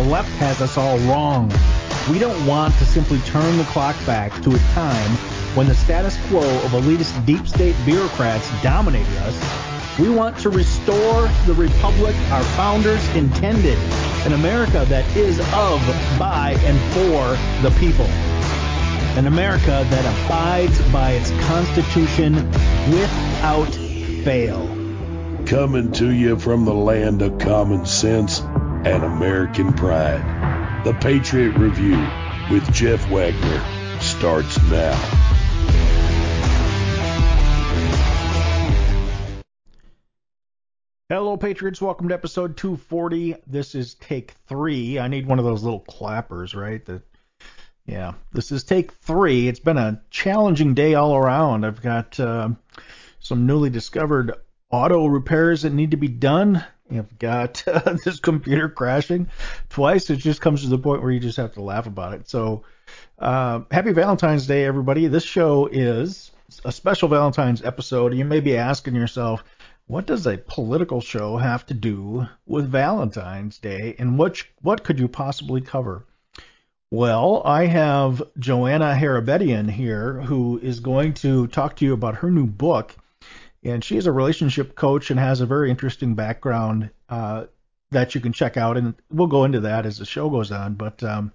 The left has us all wrong. We don't want to simply turn the clock back to a time when the status quo of elitist deep state bureaucrats dominated us. We want to restore the republic our founders intended, an America that is of, by, and for the people. An America that abides by its Constitution without fail. Coming to you from the land of common sense and American pride. The Patriot Review with Jeff Wagner starts now. Hello, Patriots. Welcome to episode 240. This is take three. I need one of those little clappers, right? That, yeah, this is take three. It's been a challenging day all around. I've got uh, some newly discovered auto repairs that need to be done. I've got uh, this computer crashing twice. It just comes to the point where you just have to laugh about it. So, uh, happy Valentine's Day, everybody. This show is a special Valentine's episode. You may be asking yourself, what does a political show have to do with Valentine's Day, and what what could you possibly cover? Well, I have Joanna Hairabedian here, who is going to talk to you about her new book, and she is a relationship coach and has a very interesting background uh, that you can check out, and we'll go into that as the show goes on. But um,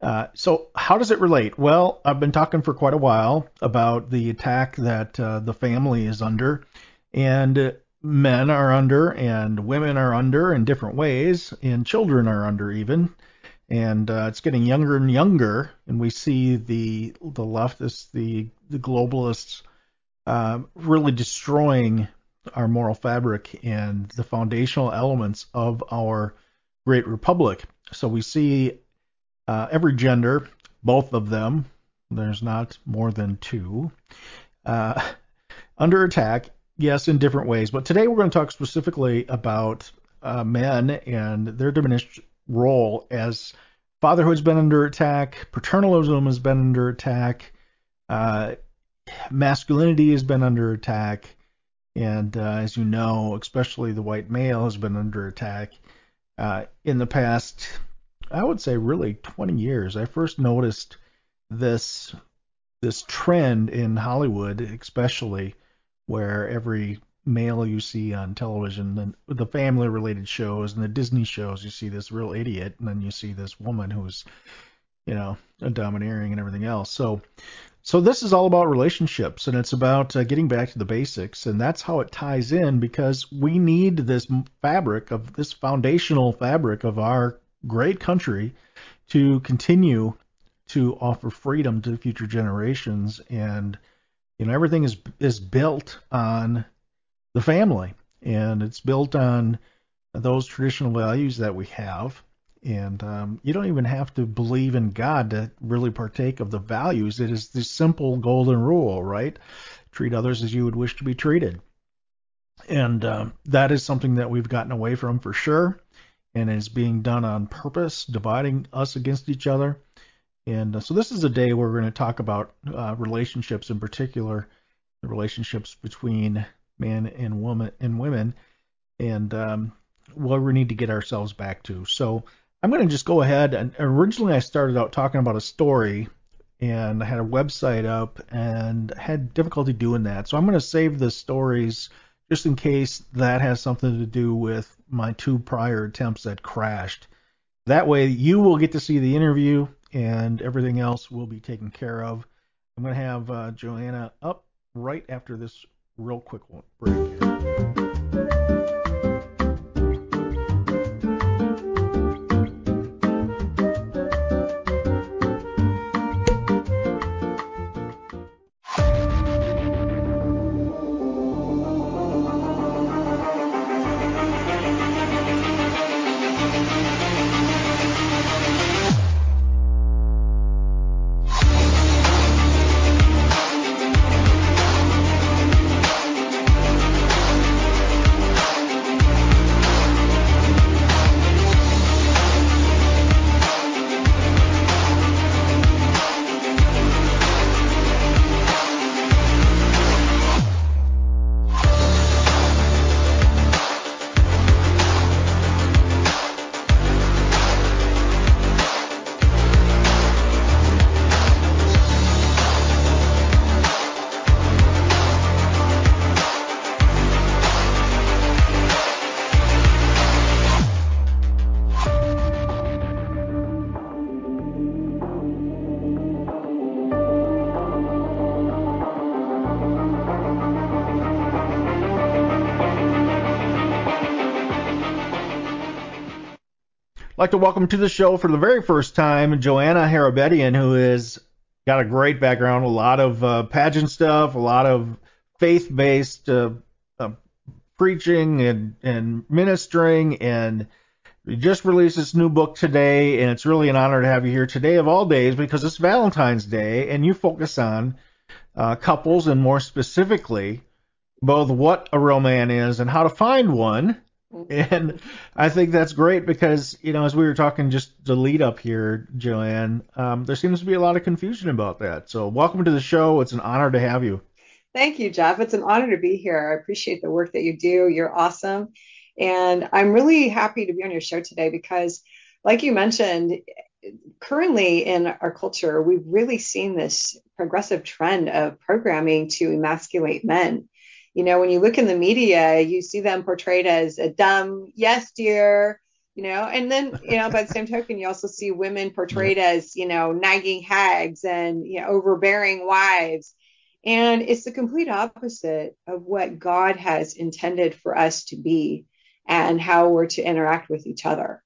uh, so, how does it relate? Well, I've been talking for quite a while about the attack that uh, the family is under and men are under and women are under in different ways and children are under even and uh, it's getting younger and younger and we see the the leftists the the globalists uh, really destroying our moral fabric and the foundational elements of our great republic so we see uh, every gender both of them there's not more than two uh, under attack Yes, in different ways. But today we're going to talk specifically about uh, men and their diminished role as fatherhood's been under attack, paternalism has been under attack, uh, masculinity has been under attack, and uh, as you know, especially the white male has been under attack uh, in the past. I would say really 20 years. I first noticed this this trend in Hollywood, especially where every male you see on television and the family related shows and the Disney shows you see this real idiot and then you see this woman who's you know a domineering and everything else so so this is all about relationships and it's about uh, getting back to the basics and that's how it ties in because we need this fabric of this foundational fabric of our great country to continue to offer freedom to future generations. And you know everything is is built on the family and it's built on those traditional values that we have and um, you don't even have to believe in god to really partake of the values. It is the simple golden rule right? Treat others as you would wish to be treated. And um, that is something that we've gotten away from for sure. And is being done on purpose dividing us against each other. And uh, so this is a day where we're going to talk about uh, relationships in particular, the relationships between man and woman and women, and um, what we need to get ourselves back to. So I'm going to just go ahead and originally I started out talking about a story and I had a website up and had difficulty doing that. So I'm going to save the stories just in case that has something to do with my two prior attempts that crashed. That way you will get to see the interview and everything else will be taken care of. I'm going to have uh, Joanna up right after this real quick break. Like to welcome to the show for the very first time Joanna Hairabedian, who has got a great background, a lot of uh, pageant stuff, a lot of faith-based uh, uh, preaching and, and ministering, and we just released this new book today, and it's really an honor to have you here today of all days because it's Valentine's Day, and you focus on uh, couples and more specifically both what a man is and how to find one and I think that's great because, you know, as we were talking just the lead up here, Joanne, um, there seems to be a lot of confusion about that. So, welcome to the show. It's an honor to have you. Thank you, Jeff. It's an honor to be here. I appreciate the work that you do. You're awesome. And I'm really happy to be on your show today because, like you mentioned, currently in our culture, we've really seen this progressive trend of programming to emasculate men you know, when you look in the media, you see them portrayed as a dumb, yes, dear, you know, and then, you know, by the same token, you also see women portrayed as, you know, nagging hags and, you know, overbearing wives. And it's the complete opposite of what God has intended for us to be and how we're to interact with each other.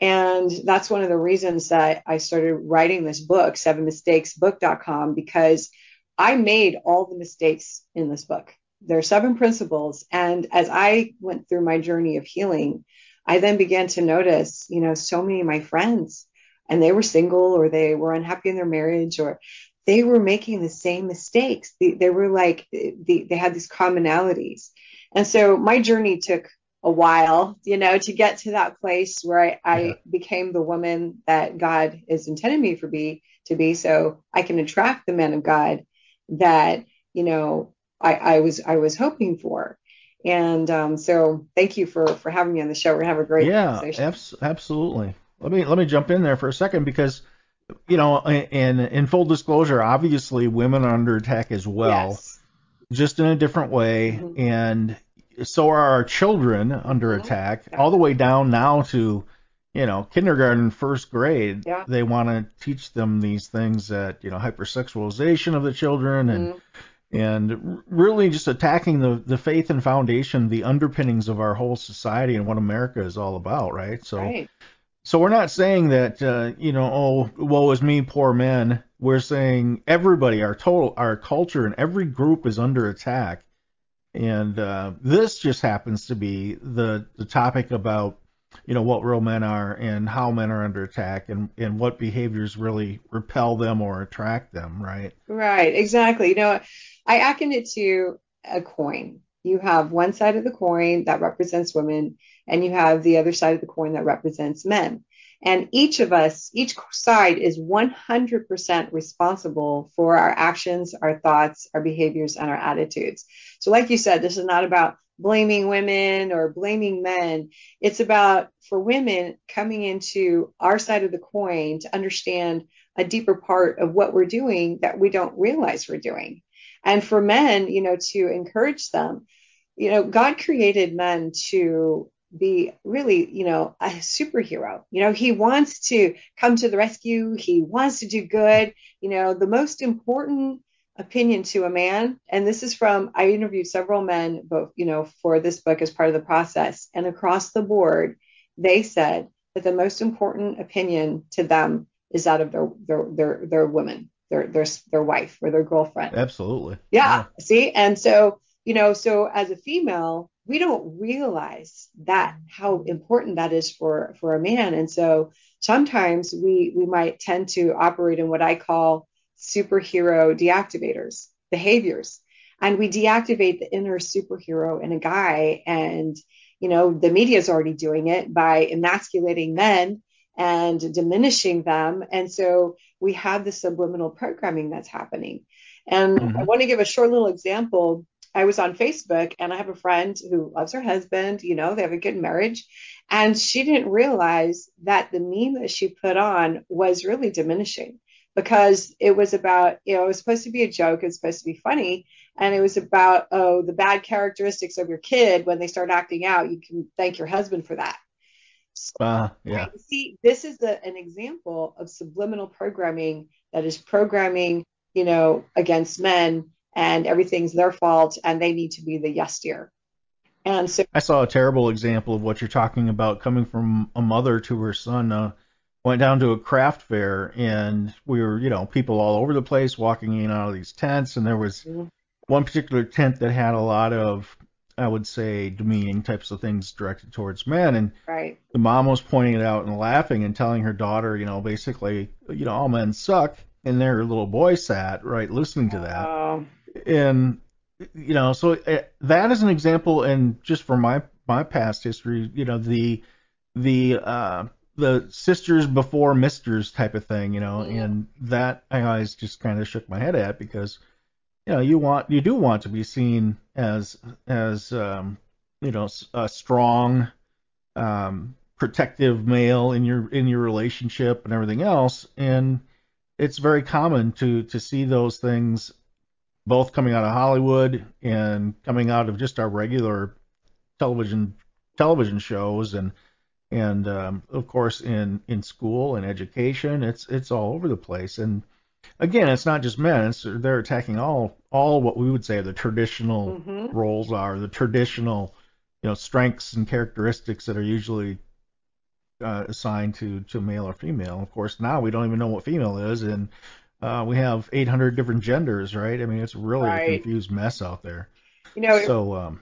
And that's one of the reasons that I started writing this book, sevenmistakesbook.com, because I made all the mistakes in this book there are seven principles. And as I went through my journey of healing, I then began to notice, you know, so many of my friends, and they were single or they were unhappy in their marriage or they were making the same mistakes. They, they were like, they, they had these commonalities. And so my journey took a while, you know, to get to that place where I, I yeah. became the woman that God is intended me for be to be, so I can attract the men of God that you know I, I was I was hoping for. And um, so thank you for for having me on the show. We're gonna have a great yeah, conversation. Abs- absolutely. Let me let me jump in there for a second because you know, in in full disclosure, obviously women are under attack as well, yes. just in a different way, mm-hmm. and so are our children under mm-hmm. attack, yeah. all the way down now to you know kindergarten, first grade. Yeah. They want to teach them these things that you know hypersexualization of the children and mm-hmm and really just attacking the, the faith and foundation, the underpinnings of our whole society and what America is all about, right? So, right. so we're not saying that, uh, you know, oh, woe is me, poor men. We're saying everybody, our total, our culture, and every group is under attack. And uh, this just happens to be the the topic about you know what real men are and how men are under attack and and what behaviors really repel them or attract them right right exactly you know I akin it to a coin. You have one side of the coin that represents women, and you have the other side of the coin that represents men. And each of us, each side is 100% responsible for our actions, our thoughts, our behaviors, and our attitudes. So, like you said, this is not about blaming women or blaming men. It's about for women coming into our side of the coin to understand a deeper part of what we're doing that we don't realize we're doing and for men, you know, to encourage them. You know, God created men to be really, you know, a superhero. You know, he wants to come to the rescue, he wants to do good. You know, the most important opinion to a man, and this is from, I interviewed several men, both, you know, for this book as part of the process, and across the board, they said that the most important opinion to them is that of their their their, their women their their their wife or their girlfriend. Absolutely. Yeah. yeah. See, and so you know, so as a female, we don't realize that how important that is for for a man, and so sometimes we we might tend to operate in what I call superhero deactivators behaviors, and we deactivate the inner superhero in a guy, and you know the media is already doing it by emasculating men and diminishing them. And so we have the subliminal programming that's happening. And mm-hmm. I want to give a short little example. I was on Facebook and I have a friend who loves her husband, you know, they have a good marriage. And she didn't realize that the meme that she put on was really diminishing because it was about, you know, it was supposed to be a joke, it's supposed to be funny. And it was about, oh, the bad characteristics of your kid when they start acting out, you can thank your husband for that. Uh, yeah. Right? See, this is the, an example of subliminal programming that is programming, you know, against men and everything's their fault and they need to be the yes dear. And so I saw a terrible example of what you're talking about coming from a mother to her son. Uh, went down to a craft fair and we were, you know, people all over the place walking in and out of these tents, and there was Mhm. one particular tent that had a lot of, I would say, demeaning types of things directed towards men, and right, the mom was pointing it out and laughing and telling her daughter, you know, basically, you know, all men suck, and their little boy sat right listening to that. Oh, and you know so uh, that is an example and just from my my past history you know the the uh the sisters before misters type of thing you know. Mhm. and that i always just kind of shook my head at because you know you want you do want to be seen as as um you know a strong um protective male in your in your relationship and everything else. And it's very common to to see those things both coming out of Hollywood and coming out of just our regular television television shows and and um, of course in in school and education. It's it's all over the place. And again it's not just men it's they're attacking all all what we would say the traditional mhm. roles are the traditional you know strengths and characteristics that are usually uh, assigned to to male or female. Of course now we don't even know what female is and uh, we have 800 different genders right? I mean it's really a confused mess out there. You know, so um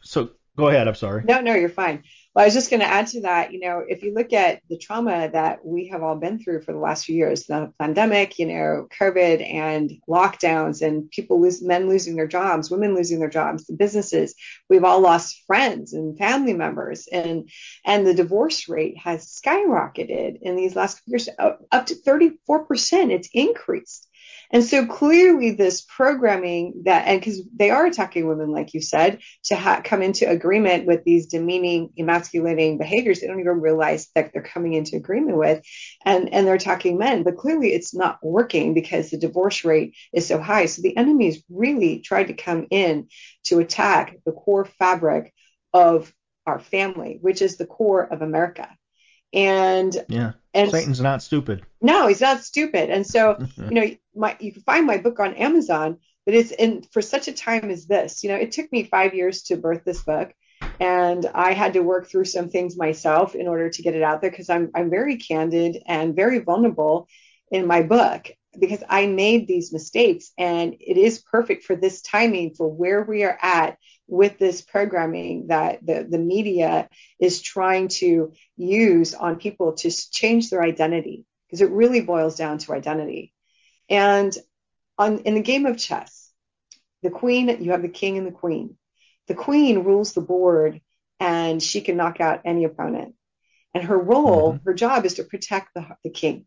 so go ahead i'm sorry No, no, you're fine. Well, I was just going to add to that. You know, if you look at the trauma that we have all been through for the last few years, the pandemic, you know, COVID and lockdowns and people lose, men losing their jobs, women losing their jobs, the businesses, we've all lost friends and family members, and and the divorce rate has skyrocketed in these last few years up, to 34 percent. It's increased. And so clearly, this programming that, and because they are attacking women, like you said, to ha- come into agreement with these demeaning, emasculating behaviors they don't even realize that they're coming into agreement with, and and they're attacking men. But clearly, it's not working because the divorce rate is so high. So the enemy's really tried to come in to attack the core fabric of our family, which is the core of America. And yeah and satan's not stupid no, he's not stupid. And so, you know, my you can find my book on Amazon, but it's in for such a time as this. You know, it took me five years to birth this book, and I had to work through some things myself in order to get it out there because I'm I'm very candid and very vulnerable in my book because I made these mistakes, and it is perfect for this timing for where we are at with this programming that the, the media is trying to use on people to change their identity because it really boils down to identity. And on in the game of chess, the queen, you have the king and the queen. The queen rules the board and she can knock out any opponent. And her role, mm-hmm. her job is to protect the, the king.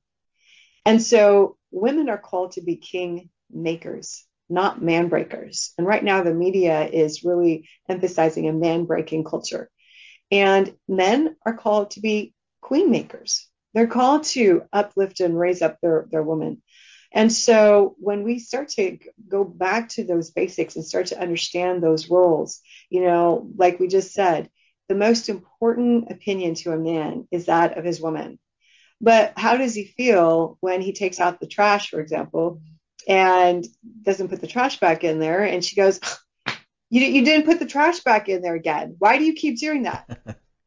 And so women are called to be king makers, not man breakers. And right now, the media is really emphasizing a man breaking culture. And men are called to be queen makers. They're called to uplift and raise up their, their women. And so when we start to go back to those basics and start to understand those roles, you know, like we just said, the most important opinion to a man is that of his woman. But how does he feel when he takes out the trash, for example, and doesn't put the trash back in there? And she goes, you, you didn't put the trash back in there again. Why do you keep doing that?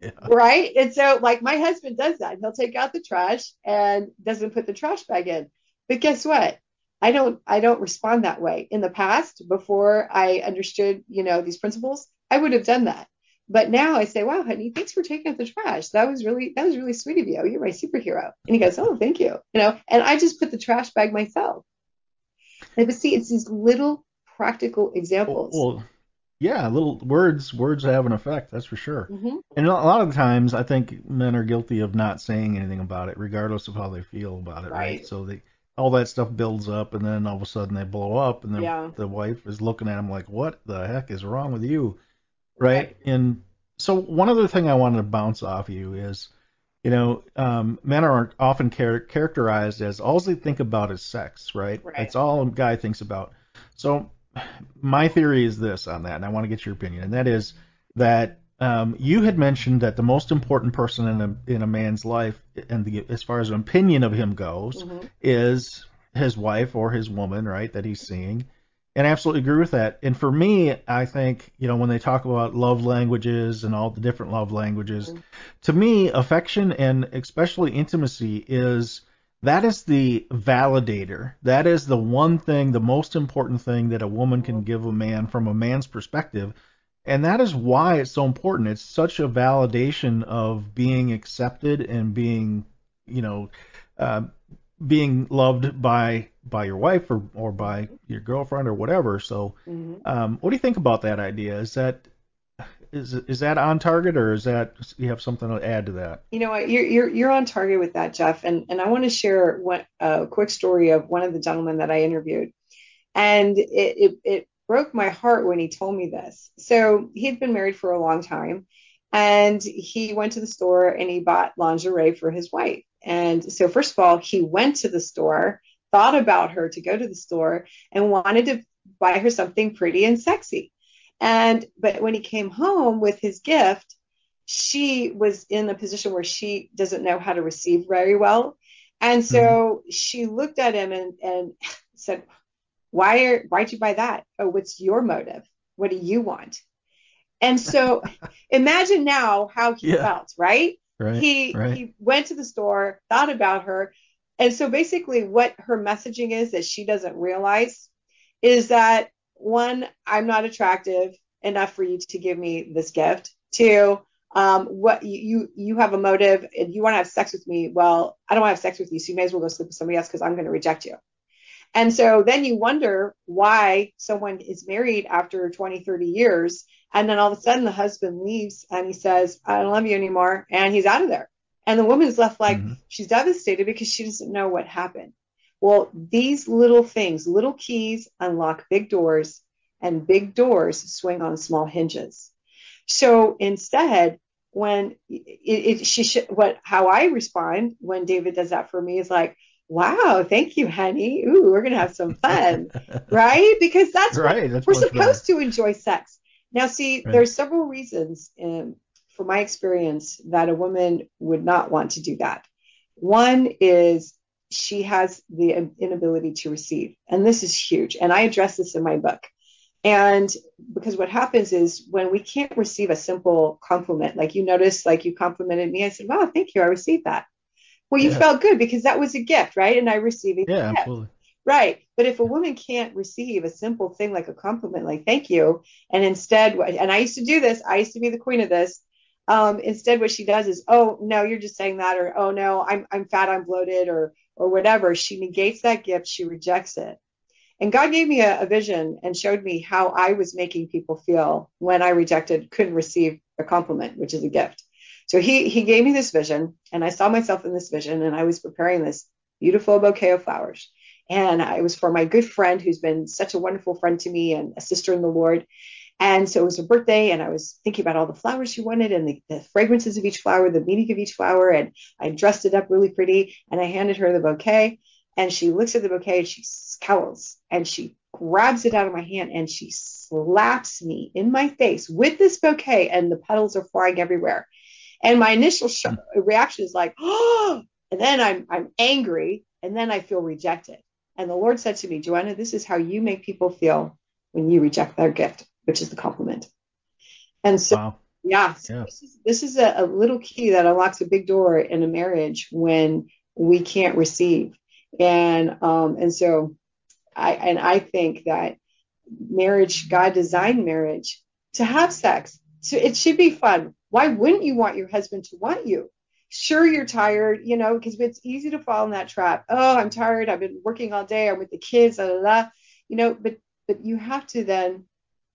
yeah right? And so, like, my husband does that. He'll take out the trash and doesn't put the trash bag in. But guess what? I don't. I don't respond that way. In the past, before I understood, you know, these principles, I would have done that. But now I say, "Wow, honey, thanks for taking out the trash. That was really that was really sweet of you. You're my superhero." And he goes, "Oh, thank you." You know, and I just put the trash bag myself. And but see, it's these little practical examples. well yeah little words words have an effect that's for sure Mhm. and a lot of times i think men are guilty of not saying anything about it regardless of how they feel about it right, Right. so they all that stuff builds up and then all of a sudden they blow up and the, Yeah. the wife is looking at him like what the heck is wrong with you right? And so one other thing I wanted to bounce off you is, you know, um, men are often char- characterized as all they think about is sex, right? Right. That's all a guy thinks about. So my theory is this on that, and I want to get your opinion, and that is that um, you had mentioned that the most important person in a in a man's life, and the, as far as an opinion of him goes, Mhm. is his wife or his woman, right? That he's seeing. And I absolutely agree with that. And for me, I think, you know, when they talk about love languages and all the different love languages, mm-hmm. to me, affection and especially intimacy is that is the validator. That is the one thing, the most important thing that a woman can mm-hmm. give a man from a man's perspective. And that is why it's so important. It's such a validation of being accepted and being, you know, uh, being loved by by your wife or or by your girlfriend or whatever. So, mm-hmm. um, what do you think about that idea? Is that is is that on target or is that you have something to add to that? You know what, you're you're you're on target with that, Jeff. And and I want to share one a quick story of one of the gentlemen that I interviewed, and it it, it broke my heart when he told me this. So he had been married for a long time. And he went to the store and he bought lingerie for his wife. And so, first of all, he went to the store, thought about her to go to the store, and wanted to buy her something pretty and sexy. And but when he came home with his gift, she was in a position where she doesn't know how to receive very well. And so mm-hmm. she looked at him and, and said, Why are why'd you buy that? Oh, what's your motive? What do you want? And so imagine now how he yeah. felt, right? Right, he right. he went to the store, thought about her, and so basically what her messaging is that she doesn't realize is that one, I'm not attractive enough for you to give me this gift. Two, um, what you you have a motive and you want to have sex with me. Well, I don't want to have sex with you, so you may as well go sleep with somebody else because I'm going to reject you. And so then you wonder why someone is married after 20, 30 years. And then all of a sudden the husband leaves and he says, I don't love you anymore. And he's out of there. And the woman's left like mm-hmm. she's devastated because she doesn't know what happened. Well, these little things, little keys unlock big doors and big doors swing on small hinges. So instead, when it, it she should, what, how I respond when David does that for me is like, wow, thank you, honey. Ooh, we're going to have some fun, right? Because that's right. That's we're supposed to enjoy sex. Now, see, right. there's several reasons, in, from my experience, that a woman would not want to do that. One is she has the inability to receive, and this is huge. And I address this in my book. And because what happens is when we can't receive a simple compliment, like you notice, like you complimented me, I said, wow, thank you, I received that. Well, you yeah. felt good because that was a gift, right? And I received it. Yeah, absolutely. Right. But if a woman can't receive a simple thing like a compliment, like thank you, and instead, and I used to do this, I used to be the queen of this. Um, instead, what she does is, oh no, you're just saying that, or oh no, I'm I'm fat, I'm bloated, or or whatever. She negates that gift, she rejects it. And God gave me a, a vision and showed me how I was making people feel when I rejected, couldn't receive a compliment, which is a gift. So he he gave me this vision, and I saw myself in this vision, and I was preparing this beautiful bouquet of flowers. And it was for my good friend who's been such a wonderful friend to me and a sister in the Lord. And so it was her birthday, and I was thinking about all the flowers she wanted and the, the, fragrances of each flower, the meaning of each flower. And I dressed it up really pretty, and I handed her the bouquet. And she looks at the bouquet and she scowls and she grabs it out of my hand and she slaps me in my face with this bouquet, and the petals are flying everywhere. And my initial sh- reaction is like, oh, and then I'm I'm angry, and then I feel rejected. And the Lord said to me, Joanna, this is how you make people feel when you reject their gift, which is the compliment. And so, wow. yeah, so yeah, this is, this is a, a little key that unlocks a big door in a marriage when we can't receive. And um, and so, I and I think that marriage, God designed marriage to have sex. So it should be fun. Why wouldn't you want your husband to want you? Sure, you're tired, you know, because it's easy to fall in that trap. Oh, I'm tired. I've been working all day. I'm with the kids, blah, blah, blah. you know, but but you have to then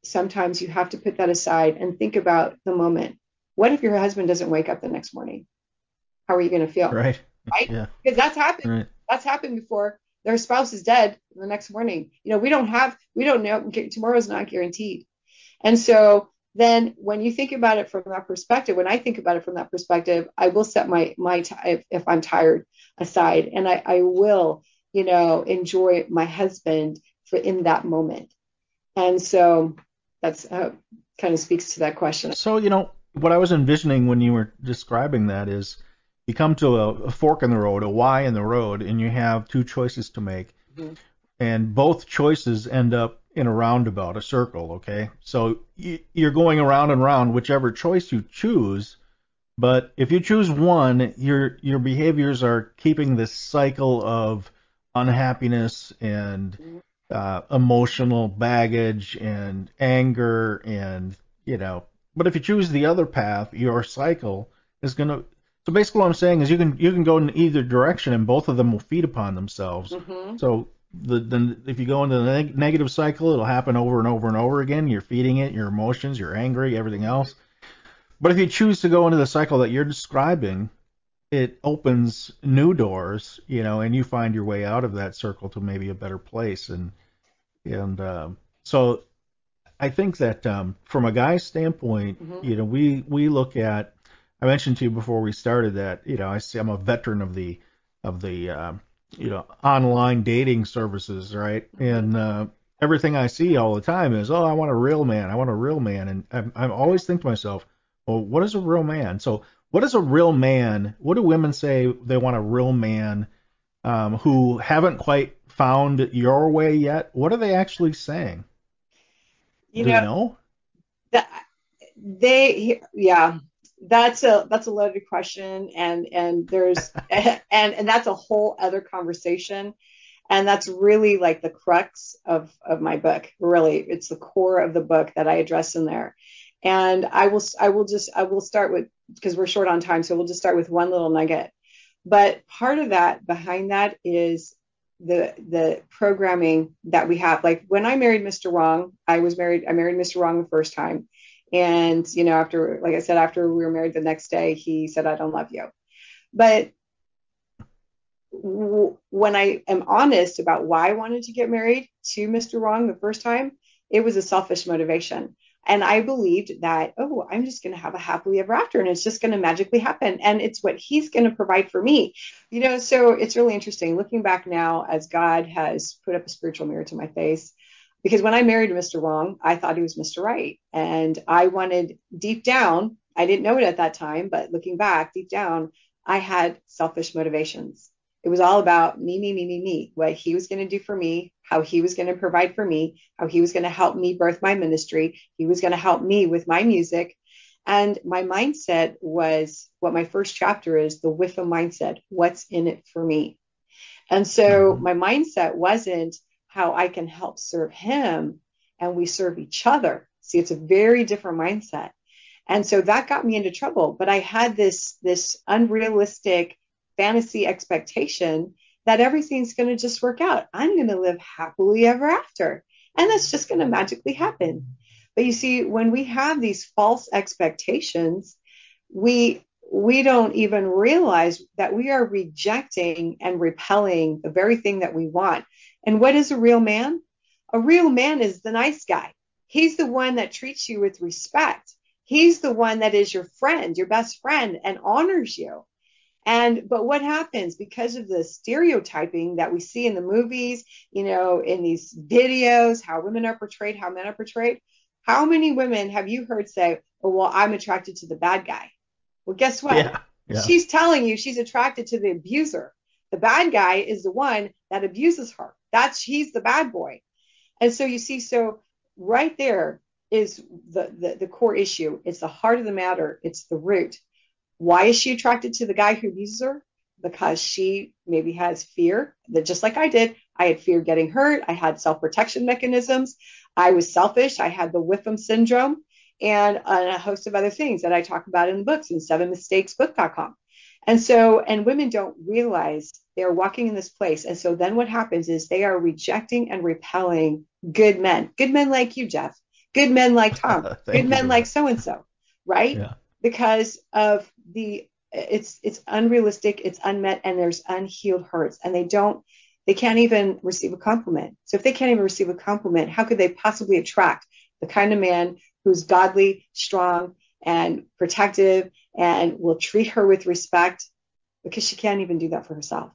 sometimes you have to put that aside and think about the moment. What if your husband doesn't wake up the next morning? How are you going to feel? Right. Right. Yeah. Because that's happened. Right. That's happened before. Their spouse is dead the next morning. You know, we don't have, we don't know. Tomorrow's not guaranteed. And so then when you think about it from that perspective, when I think about it from that perspective, I will set my my t- if, if I'm tired aside, and I, I will, you know, enjoy my husband for in that moment. And so that's uh, kind of speaks to that question. So you know what I was envisioning when you were describing that is you come to a, a fork in the road, a Y in the road, and you have two choices to make, mm-hmm. and both choices end up in a roundabout, a circle, okay? So you're going around and around whichever choice you choose, but if you choose one, your your behaviors are keeping this cycle of unhappiness and uh, emotional baggage and anger and you know. But if you choose the other path, your cycle is gonna. So basically, what I'm saying is you can you can go in either direction, and both of them will feed upon themselves. Mm-hmm. So the, the if you go into the neg- negative cycle, it'll happen over and over and over again. You're feeding it your emotions, you're angry, everything else. But if you choose to go into the cycle that you're describing, it opens new doors, you know, and you find your way out of that circle to maybe a better place. And and um, so I think that um, from a guy's standpoint, Mhm. you know, we we look at. I mentioned to you before we started that you know I see I'm a veteran of the of the um, you know online dating services, right? And uh, everything I see all the time is, oh, I want a real man. I want a real man, and I'm, I always think to myself, well, what is a real man? So what is a real man? What do women say they want a real man um, who haven't quite found your way yet? What are they actually saying? You do know, you know? that they yeah that's a that's a loaded question and and there's and and that's a whole other conversation and that's really like the crux of of my book really it's the core of the book that i address in there and i will i will just i will start with because we're short on time so we'll just start with one little nugget but part of that behind that is the the programming that we have like when i married mr wrong i was married i married mr wrong the first time and you know after like i said after we were married the next day he said i don't love you but when I am honest about why I wanted to get married to Mr. Wrong the first time, it was a selfish motivation. And I believed that, oh, I'm just going to have a happily ever after and it's just going to magically happen. And it's what he's going to provide for me. You know, so it's really interesting looking back now as God has put up a spiritual mirror to my face. Because when I married Mr. Wrong, I thought he was Mr. Right. And I wanted deep down, I didn't know it at that time, but looking back deep down, I had selfish motivations. It was all about me, me, me, me, me, what he was going to do for me, how he was going to provide for me, how he was going to help me birth my ministry. He was going to help me with my music. And my mindset was what my first chapter is the with a mindset. What's in it for me? And so Mhm. my mindset wasn't how I can help serve him and we serve each other. See, it's a very different mindset. And so that got me into trouble. But I had this this unrealistic fantasy expectation that everything's going to just work out. I'm going to live happily ever after. And that's just going to magically happen. But you see, when we have these false expectations, we we don't even realize that we are rejecting and repelling the very thing that we want. And what is a real man? A real man is the nice guy. He's the one that treats you with respect. He's the one that is your friend, your best friend, and honors you. And but what happens because of the stereotyping that we see in the movies, you know, in these videos, how women are portrayed, how men are portrayed? How many women have you heard say, "Oh, well, I'm attracted to the bad guy"? Well, guess what? Yeah. Yeah. She's telling you she's attracted to the abuser. The bad guy is the one that abuses her. That's he's the bad boy. And so you see, so right there is the, the, the core issue. It's the heart of the matter. It's the root. Why is she attracted to the guy who abuses her? Because she maybe has fear that just like I did, I had fear of getting hurt. I had self protection mechanisms. I was selfish. I had the Whipham syndrome and a host of other things that I talk about in the books and sevenmistakesbook.com. And so, and women don't realize they are walking in this place. And so then what happens is they are rejecting and repelling good men, good men like you, Jeff, good men like Tom, good men like so and so, right? Yeah. Because of the it's it's unrealistic, it's unmet, and there's unhealed hurts, and they don't they can't even receive a compliment. So if they can't even receive a compliment, how could they possibly attract the kind of man who's godly, strong, and protective, and will treat her with respect? Because she can't even do that for herself.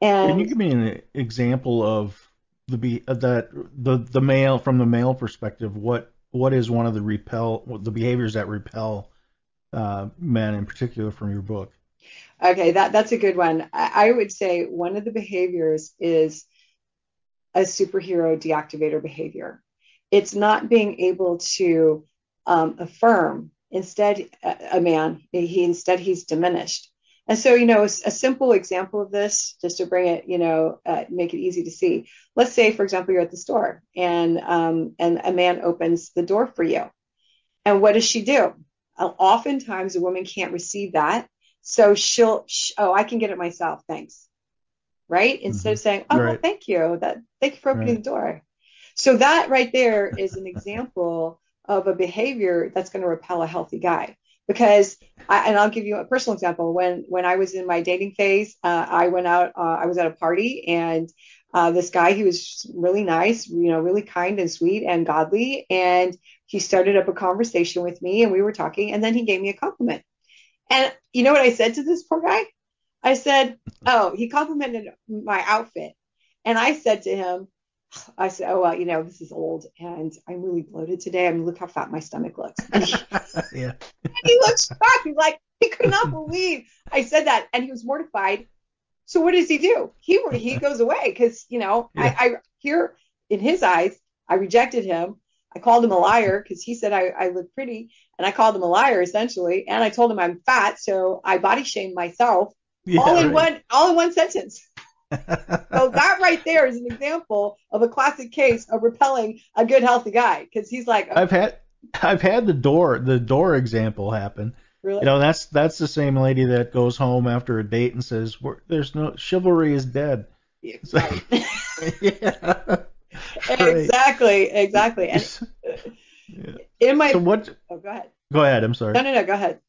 And Can you give me an example of the be of that the the male from the male perspective? What what is one of the repel the behaviors that repel uh, men in particular from your book? Okay, that that's a good one. I, would say one of the behaviors is a superhero deactivator behavior. It's not being able to um, affirm. Instead, a, a man, he instead he's diminished. And so, you know, a, a, simple example of this, just to bring it, you know, uh, make it easy to see. Let's say, for example, you're at the store and um, and a man opens the door for you, and what does she do? Oftentimes, a woman can't receive that, so she'll, sh- oh, I can get it myself, thanks, right? Instead mm-hmm. of saying, oh, right. well, thank you, that thank you for opening right. the door. So that right there is an example of a behavior that's going to repel a healthy guy because I, and I'll give you a personal example. When when I was in my dating phase, uh, I went out. Uh, I was at a party, and uh, this guy, he was really nice, you know, really kind and sweet and godly, and he started up a conversation with me, and we were talking, and then he gave me a compliment. And you know what I said to this poor guy? I said, "Oh, he complimented my outfit," and I said to him, I said, "Oh well, you know, this is old, and I'm really bloated today. I mean, look how fat my stomach looks." Yeah. and he looks shocked. He's like, he could not believe I said that, and he was mortified. So what does he do? He he goes away because you know yeah. I, I here in his eyes I rejected him. I called him a liar because he said I, I look pretty, and I called him a liar essentially, and I told him I'm fat, so I body shamed myself yeah, all in right. one all in one sentence so that right there is an example of a classic case of repelling a good healthy guy because he's like I've had I've had the door the door example happen. Really? You know that's that's the same lady that goes home after a date and says there's no chivalry is dead. Yeah. Right. yeah. Exactly, exactly. And yeah. in my so what? Oh, go ahead. Go ahead. I'm sorry. No, no, no. Go ahead.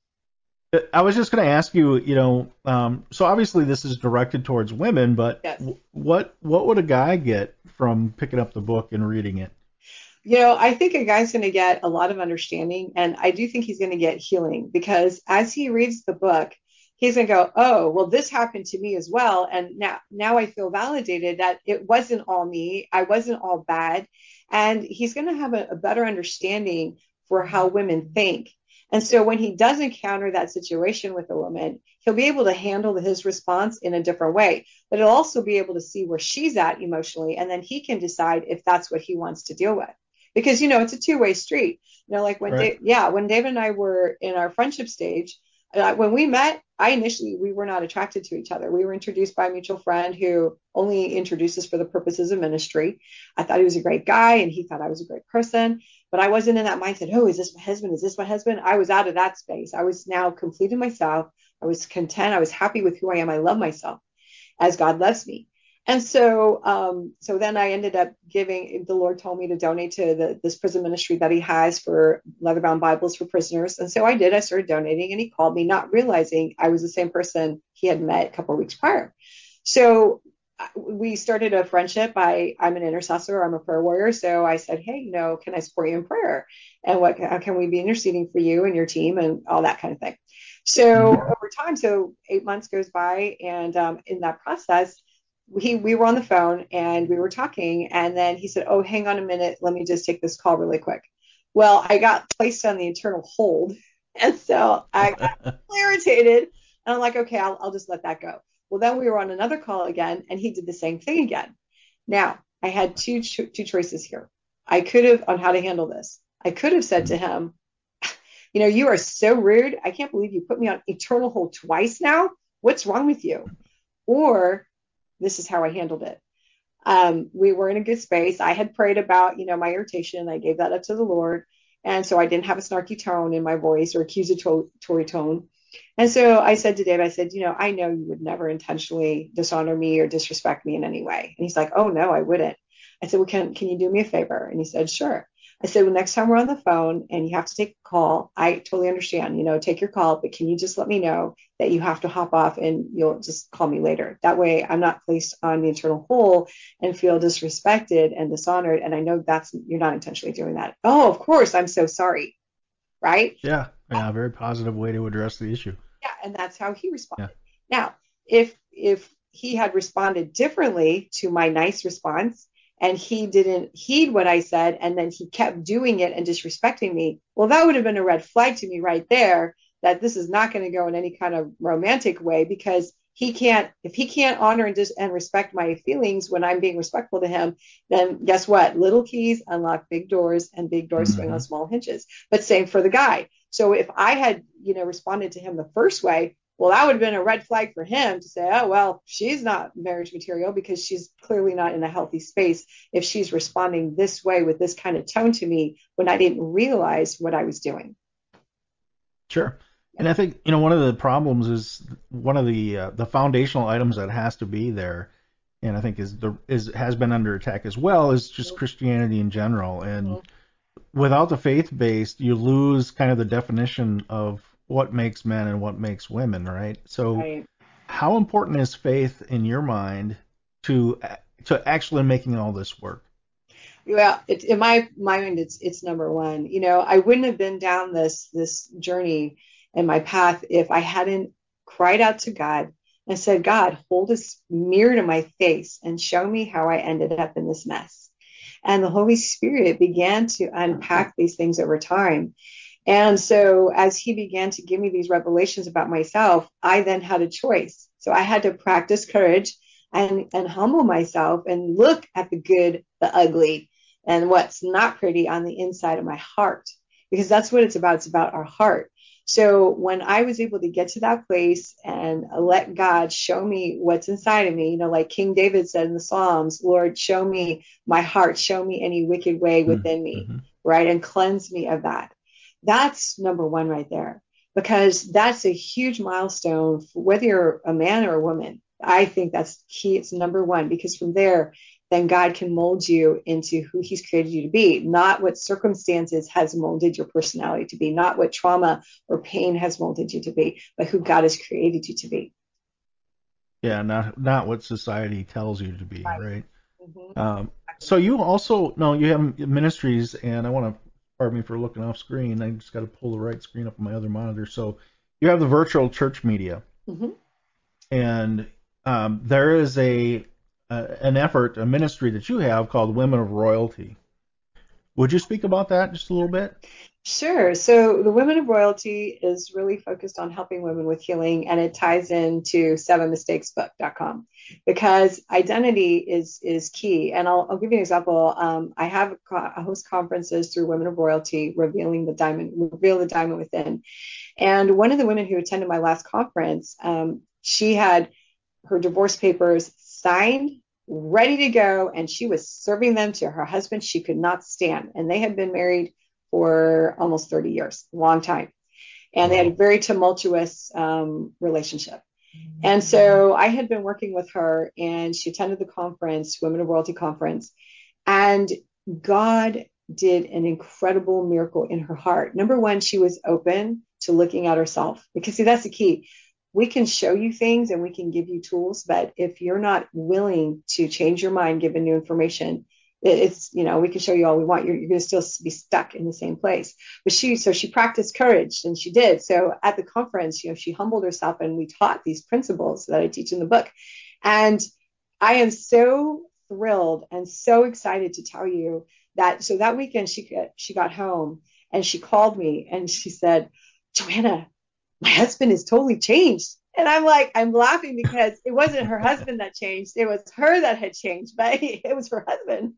I was just going to ask you, you know, um, so obviously this is directed towards women, but yes. what what would a guy get from picking up the book and reading it? You know, I think a guy's going to get a lot of understanding, and I do think he's going to get healing because as he reads the book, he's going to go, "Oh, well, this happened to me as well," and now now I feel validated that it wasn't all me, I wasn't all bad, and he's going to have a, a better understanding for how women think and so when he does encounter that situation with a woman, he'll be able to handle his response in a different way, but he'll also be able to see where she's at emotionally. And then he can decide if that's what he wants to deal with. Because, you know, it's a two way street. You know, like when, right. Dave, yeah, when David and I were in our friendship stage, uh, when we met, I initially we were not attracted to each other. We were introduced by a mutual friend who only introduced us for the purposes of ministry. I thought he was a great guy, and he thought I was a great person. But I wasn't in that mindset. Oh, is this my husband? Is this my husband? I was out of that space. I was now complete in myself. I was content. I was happy with who I am. I love myself as God loves me. And so, um, so then I ended up giving. The Lord told me to donate to the, this prison ministry that He has for leather-bound Bibles for prisoners. And so I did. I started donating, and He called me, not realizing I was the same person He had met a couple of weeks prior. So we started a friendship. I I'm an intercessor. I'm a prayer warrior. So I said, hey, you know, can I support you in prayer? And what how can we be interceding for you and your team and all that kind of thing. So mm-hmm. over time, so eight months goes by, and um, in that process, we we were on the phone and we were talking, and then he said, oh, hang on a minute, let me just take this call really quick. Well, I got placed on the internal hold, and so I got irritated, and I'm like, okay, I'll I'll just let that go. Well, then we were on another call again, and he did the same thing again. Now, I had two cho- two choices here. I could have on how to handle this. I could have said to him, you know, you are so rude. I can't believe you put me on eternal hold twice now. What's wrong with you? Or this is how I handled it. Um, we were in a good space. I had prayed about, you know, my irritation. I gave that up to the Lord. And so I didn't have a snarky tone in my voice or accusatory tone. And so I said to Dave, I said, you know, I know you would never intentionally dishonor me or disrespect me in any way. And he's like, oh no, I wouldn't. I said, well, can can you do me a favor? And he said, sure. I said, well, next time we're on the phone and you have to take a call, I totally understand, you know, take your call, but can you just let me know that you have to hop off and you'll just call me later? That way I'm not placed on the internal hole and feel disrespected and dishonored. And I know that's, you're not intentionally doing that. Oh, of course. I'm so sorry. Right. Yeah. Yeah, very positive way to address the issue. Yeah, and that's how he responded. Yeah. Now, if if he had responded differently to my nice response and he didn't heed what I said and then he kept doing it and disrespecting me, well, that would have been a red flag to me right there that this is not going to go in any kind of romantic way because he can't if he can't honor and, dis, and respect my feelings when i'm being respectful to him then guess what? Little keys unlock big doors and big doors mm-hmm. swing on small hinges. But same for the guy. So if i had you know responded to him the first way well that would have been a red flag for him to say oh well she's not marriage material because she's clearly not in a healthy space if she's responding this way with this kind of tone to me when i didn't realize what i was doing sure and I think you know one of the problems is one of the uh, the foundational items that has to be there, and I think is the is has been under attack as well is just Christianity in general. And mm-hmm. without the faith based, you lose kind of the definition of what makes men and what makes women, right? So, right. how important is faith in your mind to to actually making all this work? well it, in my mind it's it's number one you know i wouldn't have been down this this journey in my path if I hadn't cried out to God and said, God, hold a mirror to my face and show me how I ended up in this mess. And the Holy Spirit began to unpack these things over time. And so, as He began to give me these revelations about myself, I then had a choice. So, I had to practice courage and, and humble myself and look at the good, the ugly, and what's not pretty on the inside of my heart, because that's what it's about. It's about our heart. So when I was able to get to that place and let God show me what's inside of me, you know, like King David said in the Psalms, Lord, show me my heart, show me any wicked way mm-hmm. within me, mm-hmm. right? And cleanse me of that. That's number one right there, because that's a huge milestone, whether you're a man or a woman. I think that's key. It's number one, because from there, then God can mold you into who He's created you to be, not what circumstances has molded your personality to be, not what trauma or pain has molded you to be, but who God has created you to be. Yeah, not not what society tells you to be, right? right? Mm-hmm. Um, so you also no, you have ministries, and I want to pardon me for looking off screen. I just got to pull the right screen up on my other monitor. So you have the virtual church media, mm-hmm. and um, there is a uh, an effort, a ministry that you have called Women of Royalty. Would you speak about that just a little bit? Sure. So the Women of Royalty is really focused on helping women with healing, and it ties into sevenmistakesbook.com because identity is is key. And I'll, I'll give you an example. Um, I have a host conferences through Women of Royalty, revealing the diamond, reveal the diamond within. And one of the women who attended my last conference, um, she had her divorce papers signed, ready to go, and she was serving them to her husband she could not stand. And they had been married for almost 30 years, long time. And they had a very tumultuous um, relationship. And so I had been working with her, and she attended the conference, Women of Royalty Conference, and God did an incredible miracle in her heart. Number one, she was open to looking at herself because, see, that's the key we can show you things and we can give you tools, but if you're not willing to change your mind given new information, it's you know we can show you all we want. You're, you're going to still be stuck in the same place. But she so she practiced courage and she did. So at the conference you know she humbled herself and we taught these principles that i teach in the book. And i am so thrilled and so excited to tell you that so that weekend she she got home and she called me and she said joanna my husband is totally changed. And I'm like, I'm laughing because it wasn't her husband that changed. It was her that had changed, but it was her husband.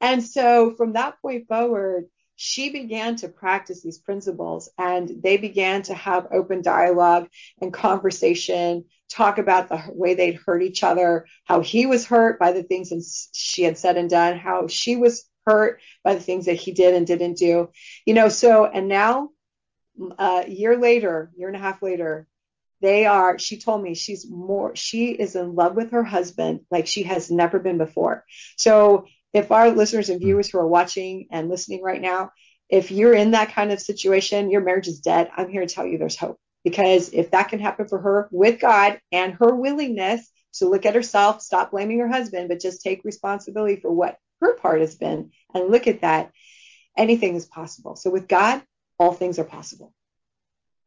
And so from that point forward, she began to practice these principles and they began to have open dialogue and conversation, talk about the way they'd hurt each other, how he was hurt by the things she had said and done, how she was hurt by the things that he did and didn't do. You know, so, and now a year later, year and a half later, they are, she told me she's more, she is in love with her husband like she has never been before. So if our listeners and viewers who are watching and listening right now, if you're in that kind of situation, your marriage is dead, I'm here to tell you there's hope. Because if that can happen for her with God and her willingness to look at herself, stop blaming her husband, but just take responsibility for what her part has been and look at that, anything is possible. So with God, all things are possible.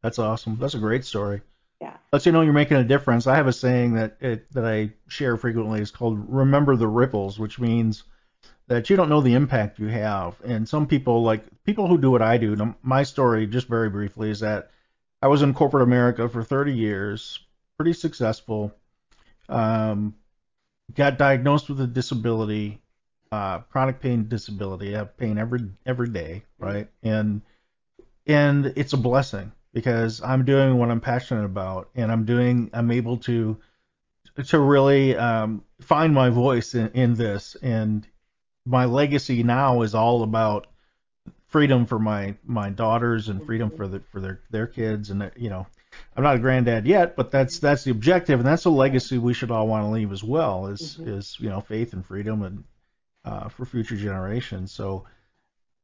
That's awesome. That's a great story. Yeah. Lets you know you're making a difference. I have a saying that it, that I share frequently. It's called "Remember the ripples," which means that you don't know the impact you have. And some people, like people who do what I do, my story, just very briefly, is that I was in corporate America for 30 years, pretty successful. Um, got diagnosed with a disability, uh, chronic pain disability. I have pain every every day, right? And and it's a blessing because I'm doing what I'm passionate about, and I'm doing I'm able to to really um, find my voice in, in this, and my legacy now is all about freedom for my my daughters and freedom for the for their their kids and you know I'm not a granddad yet, but that's that's the objective, and that's a legacy we should all want to leave as well. Is mm-hmm. is you know faith and freedom and uh, for future generations. So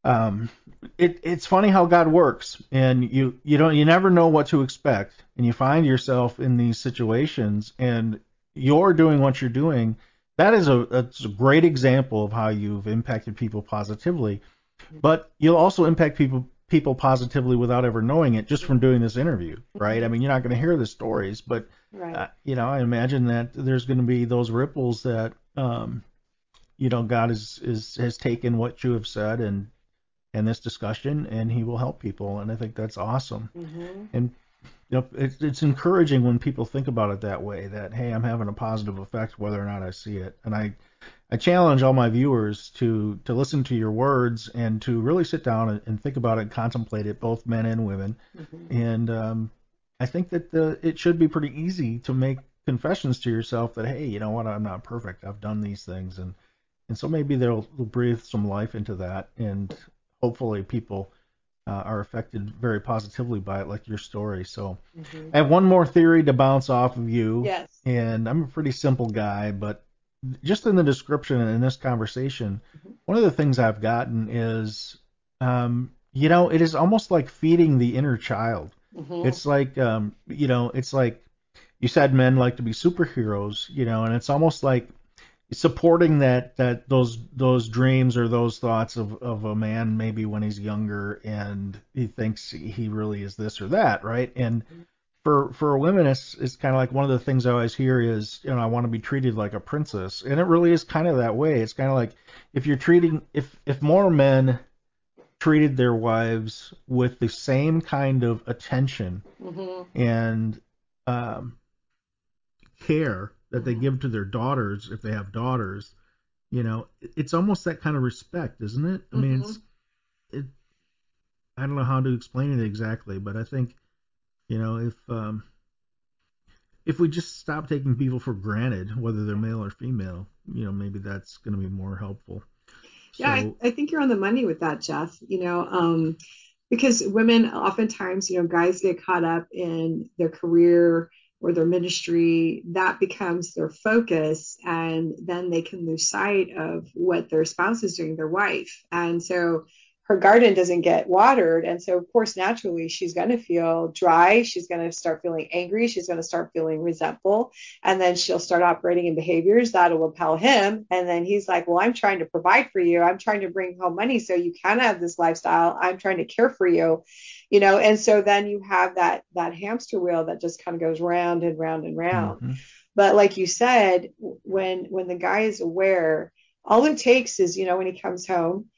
um, it it's funny how God works, and you you don't you never know what to expect, and you find yourself in these situations, and you're doing what you're doing. That is a that's a great example of how you've impacted people positively, but you'll also impact people people positively without ever knowing it just from doing this interview, right? I mean, you're not going to hear the stories, but right. uh, you know, I imagine that there's going to be those ripples that um, you know God is is has taken what you have said and and this discussion, and He will help people, and I think that's awesome. Mm-hmm. And you know, it's, it's encouraging when people think about it that way. That hey, I'm having a positive effect whether or not I see it, and I I challenge all my viewers to to listen to your words and to really sit down and, and think about it, and contemplate it, both men and women. Mm-hmm. And um, I think that the, it should be pretty easy to make confessions to yourself that hey, you know what, I'm not perfect. I've done these things, and and so maybe they'll, they'll breathe some life into that, and hopefully people uh, are affected very positively by it, like your story. So mm-hmm. I have one more theory to bounce off of you. Yes. And I'm a pretty simple guy, but just in the description and in this conversation, mm-hmm. one of the things I've gotten is, um, you know, it is almost like feeding the inner child. Mm-hmm. It's like, um, you know, it's like you said men like to be superheroes, you know, and it's almost like supporting that that those those dreams or those thoughts of of a man maybe when he's younger and he thinks he really is this or that, right? And for for women, it's it's kind of like one of the things I always hear is you know I want to be treated like a princess, and it really is kind of that way. It's kind of like if you're treating if if more men treated their wives with the same kind of attention mm-hmm. and um, care that they give to their daughters if they have daughters, you know, it's almost that kind of respect, isn't it? I mean, mm-hmm. it's it. I don't know how to explain it exactly, but I think you know, if um, if we just stop taking people for granted, whether they're male or female, you know, maybe that's going to be more helpful. Yeah, so, I, I, think you're on the money with that, Jeff. You know, um, because women oftentimes, you know, guys get caught up in their career or their ministry, that becomes their focus, and then they can lose sight of what their spouse is doing, their wife. And so her garden doesn't get watered. And so, of course, naturally, she's going to feel dry. She's going to start feeling angry. She's going to start feeling resentful. And then she'll start operating in behaviors that'll repel him. And then he's like, Well, I'm trying to provide for you. I'm trying to bring home money so you can have this lifestyle. I'm trying to care for you. You know, and so then you have that that hamster wheel that just kind of goes round and round and round. Mm-hmm. But like you said, when when the guy is aware, all it takes is, you know, when he comes home,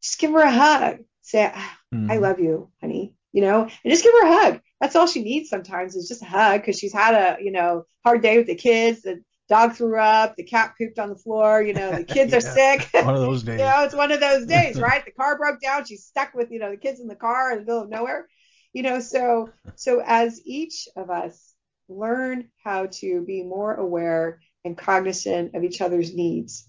just give her a hug. Say, mm. I love you, honey. You know, and just give her a hug. That's all she needs sometimes is just a hug because she's had a, you know, hard day with the kids. The dog threw up, the cat pooped on the floor, you know, the kids yeah, are sick. One of those days. you know, it's one of those days, right? the car broke down. She's stuck with, you know, the kids in the car in the middle of nowhere. You know, so so as each of us learn how to be more aware and cognizant of each other's needs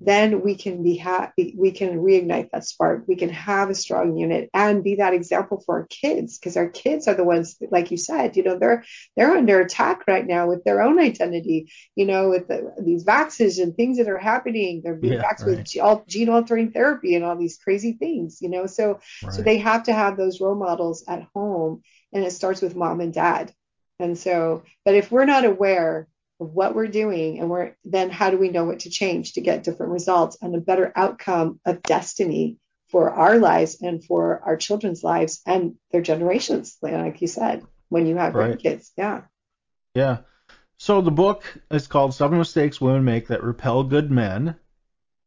then we can be happy we can reignite that spark we can have a strong unit and be that example for our kids because our kids are the ones that, like you said you know they're they're under attack right now with their own identity you know with the, these vaccines and things that are happening they're being yeah, vaxxed right. with gene altering therapy and all these crazy things you know so right. so they have to have those role models at home and it starts with mom and dad and so but if we're not aware of what we're doing and we're then how do we know what to change to get different results and a better outcome of destiny for our lives and for our children's lives and their generations like you said when you have right. kids. Yeah. Yeah. So the book is called seven mistakes women make that repel good men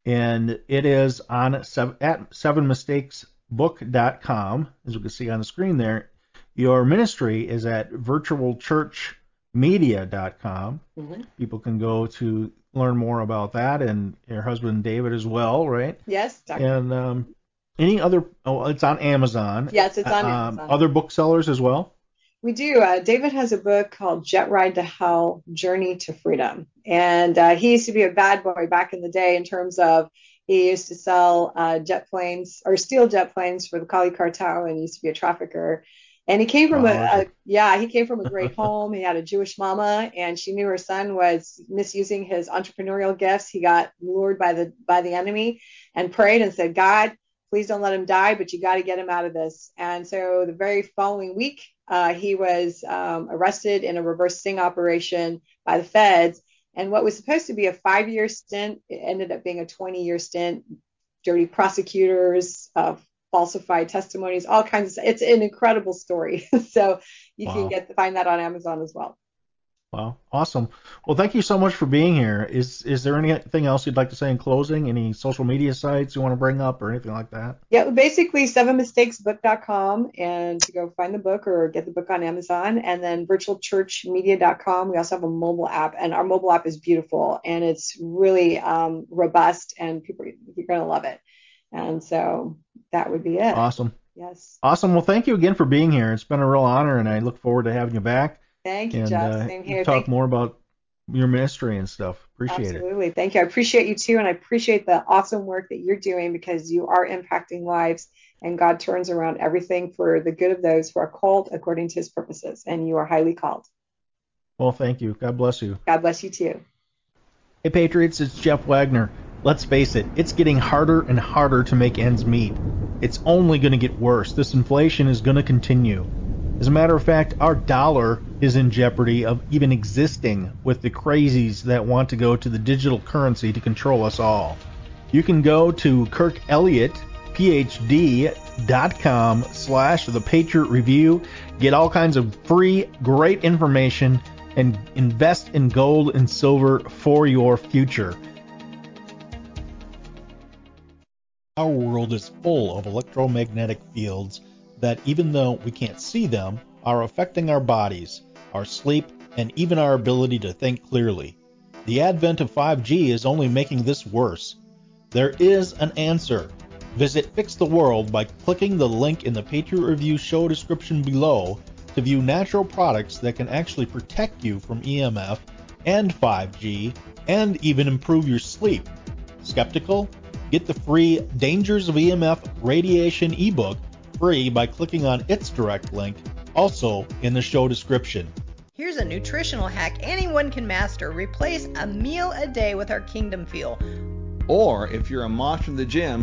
and it is on seven, at sevenmistakesbook.com as you can see on the screen there your ministry is at virtual church media.com. Mm-hmm. People can go to learn more about that and your husband David as well, right? Yes, Dr. And um, any other? Oh, it's on Amazon. Yes, it's on Um, Amazon. Other booksellers as well. We do. Uh, David has a book called Jet Ride to Hell Journey to Freedom. And uh, he used to be a bad boy back in the day in terms of he used to sell uh, jet planes or steal jet planes for the Cali cartel and he used to be a trafficker. And he came from a, a yeah, he came from a great home. He had a Jewish mama and she knew her son was misusing his entrepreneurial gifts. He got lured by the by the enemy and prayed and said, God, please don't let him die, but you got to get him out of this. And so the very following week, uh, he was um, arrested in a reverse sting operation by the feds. And what was supposed to be a five year stint, it ended up being a 20 year stint. Dirty prosecutors, uh, falsified testimonies, all kinds of stuff. It's an incredible story. so you Wow. can get find that on Amazon as well. Wow, awesome. Well, thank you so much for being here. Is is there anything else you'd like to say in closing? Any social media sites you want to bring up or anything like that? Yeah, basically sevenmistakesbook.com and to go find the book or get the book on Amazon and then virtualchurchmedia.com. We also have a mobile app and our mobile app is beautiful and it's really um, robust and people you're going to love it. And so that would be it. Awesome. Yes. Awesome. Well, thank you again for being here. It's been a real honor, and I look forward to having you back Thank you, and Jeff. uh, Same here. talk Thank more about your ministry and stuff. Appreciate it. Absolutely. Thank you. I appreciate you too. And I appreciate the awesome work that you're doing because you are impacting lives and God turns around everything for the good of those who are called according to his purposes. And you are highly called. Well, thank you. God bless you. God bless you too. Hey, Patriots, it's Jeff Wagner. Let's face it, it's getting harder and harder to make ends meet. It's only going to get worse. This inflation is going to continue. As a matter of fact, our dollar is in jeopardy of even existing with the crazies that want to go to the digital currency to control us all. You can go to Kirk Elliott, PhD.com slash the Patriot Review, get all kinds of free, great information, and invest in gold and silver for your future. Our world is full of electromagnetic fields that, even though we can't see them, are affecting our bodies, our sleep, and even our ability to think clearly. The advent of 5G is only making this worse. There is an answer. Visit Fix the World by clicking the link in the Patriot Review show description below to view natural products that can actually protect you from EMF and 5G and even improve your sleep. Skeptical? Get the free Dangers of EMF Radiation ebook free by clicking on its direct link, also in the show description. Here's a nutritional hack anyone can master. Replace a meal a day with our Kingdom Fuel. Or if you're a monster in the gym,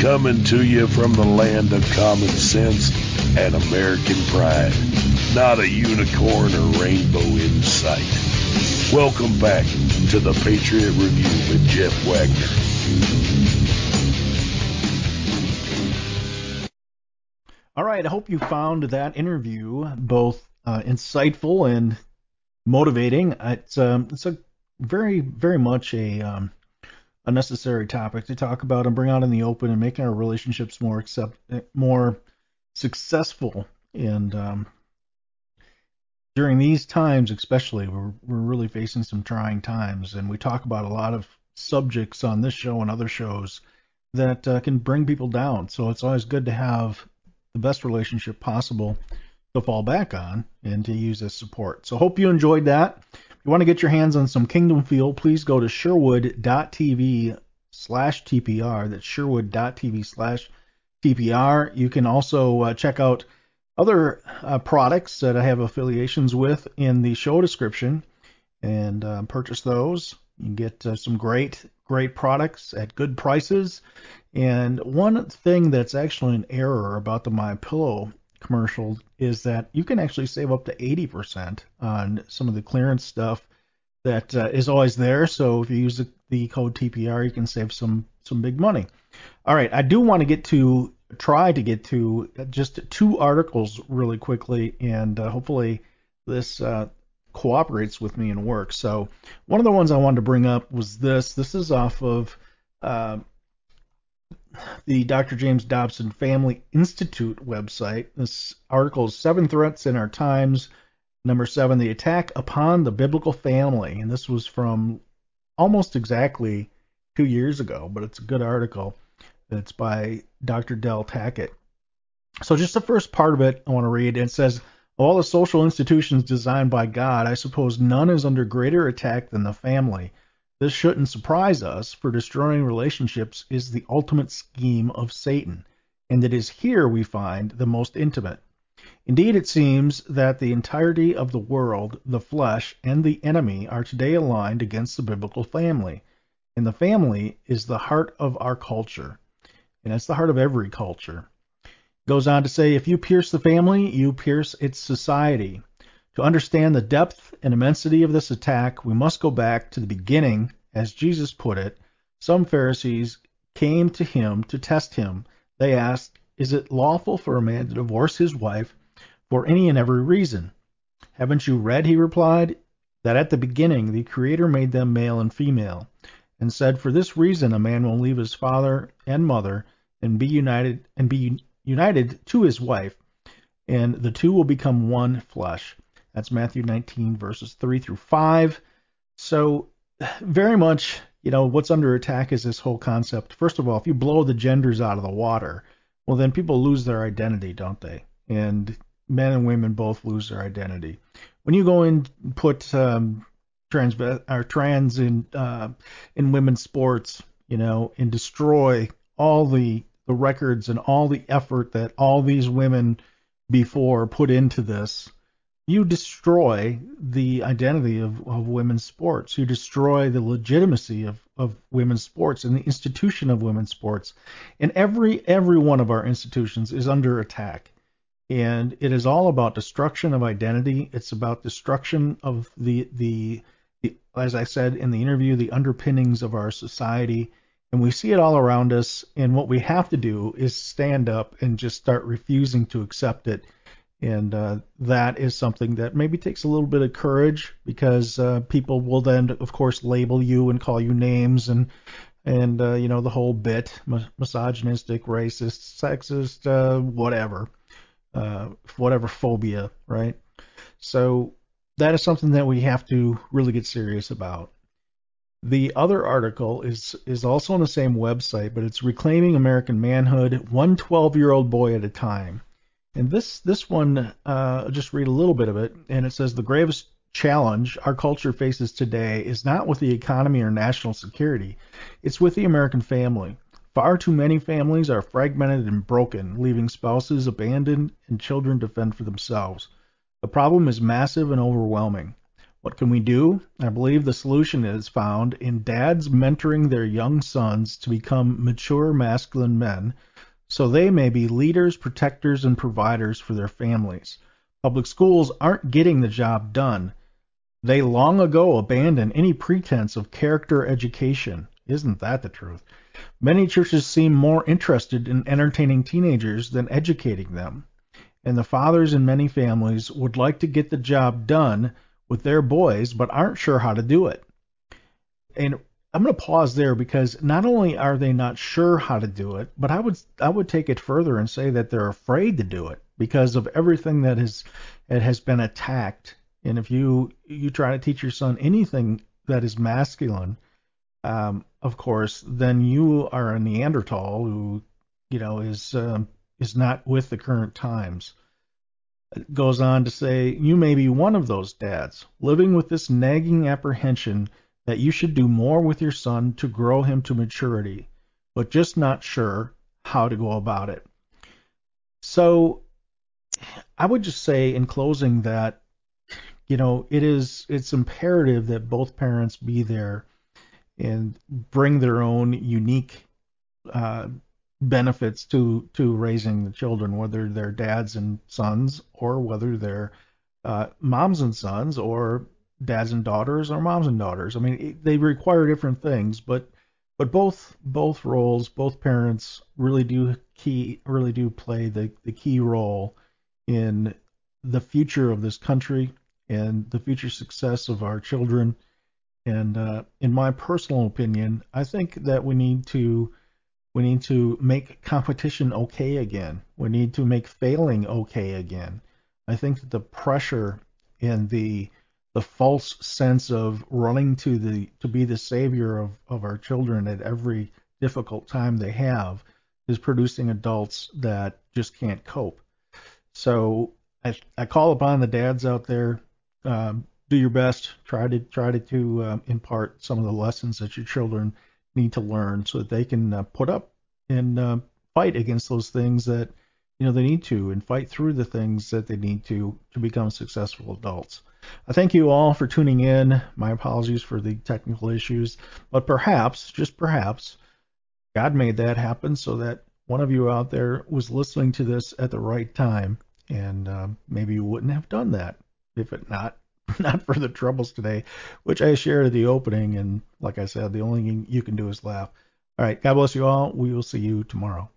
Coming to you from the land of common sense and American pride. Not a unicorn or rainbow in sight. Welcome back to the Patriot Review with Jeff Wagner. All right, I hope you found that interview both uh, insightful and motivating. It's um, it's a very very much a um, a necessary topic to talk about and bring out in the open and making our relationships more accept more successful and um, during these times especially we're we're really facing some trying times and we talk about a lot of subjects on this show and other shows that uh, can bring people down. So it's always good to have the best relationship possible to fall back on and to use as support. So hope you enjoyed that. You want to get your hands on some Kingdom Fuel, please go to sherwood.tv slash TPR. That's sherwood.tv slash TPR. You can also uh, check out other uh, products that I have affiliations with in the show description and uh, purchase those. You can get uh, some great, great products at good prices. And one thing that's actually an error about the My Pillow commercial is that you can actually save up to 80% on some of the clearance stuff that uh, is always there. So if you use the, the code TPR, you can save some some big money. All right, I do want to get to try to get to just two articles really quickly, and uh, hopefully this uh, cooperates with me and works. So one of the ones I wanted to bring up was this. This is off of uh, the Dr. James Dobson Family Institute website. This article is Seven Threats in Our Times. Number seven, the attack upon the biblical family. And this was from almost exactly two years ago, but it's a good article. It's by Dr. Del Tackett. So just the first part of it I want to read. It says, all the social institutions designed by God, I suppose none is under greater attack than the family. This shouldn't surprise us, for destroying relationships is the ultimate scheme of Satan, and it is here we find the most intimate. Indeed, it seems that the entirety of the world, the flesh, and the enemy are today aligned against the biblical family. And the family is the heart of our culture. And it's the heart of every culture. Goes on to say, if you pierce the family, you pierce its society. To understand the depth and immensity of this attack, we must go back to the beginning, as Jesus put it. Some Pharisees came to him to test him. They asked, Is it lawful for a man to divorce his wife for any and every reason? Haven't you read, he replied, that at the beginning the Creator made them male and female, and said, For this reason a man will leave his father and mother and be united and be united to his wife, and the two will become one flesh. That's Matthew 19, verses 3 through 5. So, very much, you know, what's under attack is this whole concept. First of all, if you blow the genders out of the water, well, then people lose their identity, don't they? And men and women both lose their identity. When you go and put um, trans or trans in uh, in women's sports, you know, and destroy all the the records and all the effort that all these women before put into this, you destroy the identity of, of women's sports. You destroy the legitimacy of, of women's sports and the institution of women's sports. And every every one of our institutions is under attack. And it is all about destruction of identity. It's about destruction of the the, the as I said in the interview, the underpinnings of our society and we see it all around us. And what we have to do is stand up and just start refusing to accept it. And uh, that is something that maybe takes a little bit of courage because uh, people will then, of course, label you and call you names and and uh, you know the whole bit, misogynistic, racist, sexist, uh, whatever, uh, whatever phobia, right? So that is something that we have to really get serious about. The other article is is also on the same website, but it's reclaiming American manhood, one 12-year-old boy at a time. And this this one, uh, I'll just read a little bit of it, and it says the gravest challenge our culture faces today is not with the economy or national security, it's with the American family. Far too many families are fragmented and broken, leaving spouses abandoned and children to fend for themselves. The problem is massive and overwhelming. What can we do? I believe the solution is found in dads mentoring their young sons to become mature masculine men so they may be leaders, protectors, and providers for their families. Public schools aren't getting the job done. They long ago abandoned any pretense of character education. Isn't that the truth? Many churches seem more interested in entertaining teenagers than educating them. And the fathers in many families would like to get the job done with their boys, but aren't sure how to do it. And I'm going to pause there because not only are they not sure how to do it, but I would I would take it further and say that they're afraid to do it because of everything that has it has been attacked. And if you you try to teach your son anything that is masculine, um, of course, then you are a Neanderthal who, you know, is um, is not with the current times. It goes on to say, you may be one of those dads living with this nagging apprehension that you should do more with your son to grow him to maturity, but just not sure how to go about it. So I would just say in closing that you know it is it's imperative that both parents be there and bring their own unique uh, benefits to to raising the children, whether they're dads and sons or whether they're uh, moms and sons or dads and daughters or moms and daughters. I mean, they require different things, but but both both roles, both parents really do key really do play the the key role in the future of this country and the future success of our children. And uh, in my personal opinion, I think that we need to we need to make competition okay again. We need to make failing okay again. I think that the pressure and the the false sense of running to the to be the savior of, of our children at every difficult time they have is producing adults that just can't cope. So I, I call upon the dads out there, um, do your best, try to try to, to uh, impart some of the lessons that your children need to learn so that they can uh, put up and uh, fight against those things that you know they need to and fight through the things that they need to to become successful adults. I thank you all for tuning in. My apologies for the technical issues, but perhaps, just perhaps, God made that happen so that one of you out there was listening to this at the right time, and uh, maybe you wouldn't have done that if it not not for the troubles today, which I shared at the opening. And like I said, the only thing you can do is laugh. All right, God bless you all. We will see you tomorrow.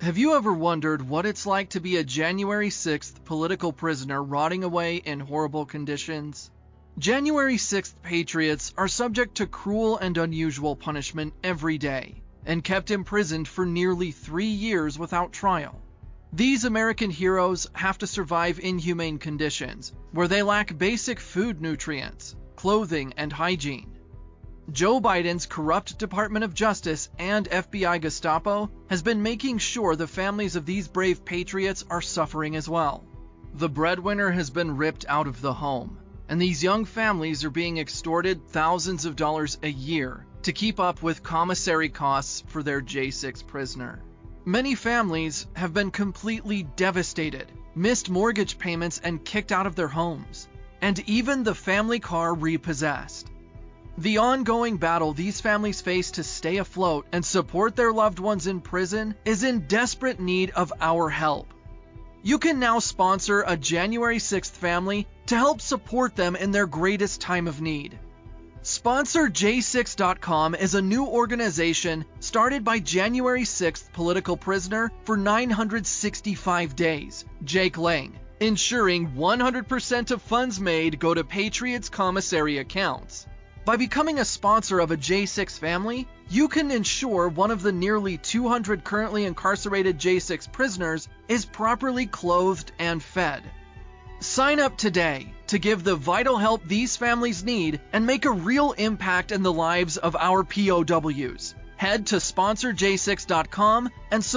Have you ever wondered what it's like to be a January 6th political prisoner rotting away in horrible conditions? January 6th patriots are subject to cruel and unusual punishment every day and kept imprisoned for nearly three years without trial. These American heroes have to survive inhumane conditions where they lack basic food nutrients, clothing, and hygiene. Joe Biden's corrupt Department of Justice and FBI Gestapo has been making sure the families of these brave patriots are suffering as well. The breadwinner has been ripped out of the home, and these young families are being extorted thousands of dollars a year to keep up with commissary costs for their J6 prisoner. Many families have been completely devastated, missed mortgage payments, and kicked out of their homes, and even the family car repossessed. The ongoing battle these families face to stay afloat and support their loved ones in prison is in desperate need of our help. You can now sponsor a January 6th family to help support them in their greatest time of need. Sponsor J6.com is a new organization started by January 6th political prisoner for 965 days, Jake Lang, ensuring 100% of funds made go to Patriots commissary accounts. By becoming a sponsor of a J6 family, you can ensure one of the nearly 200 currently incarcerated J6 prisoners is properly clothed and fed. Sign up today to give the vital help these families need and make a real impact in the lives of our POWs. Head to sponsorj6.com and support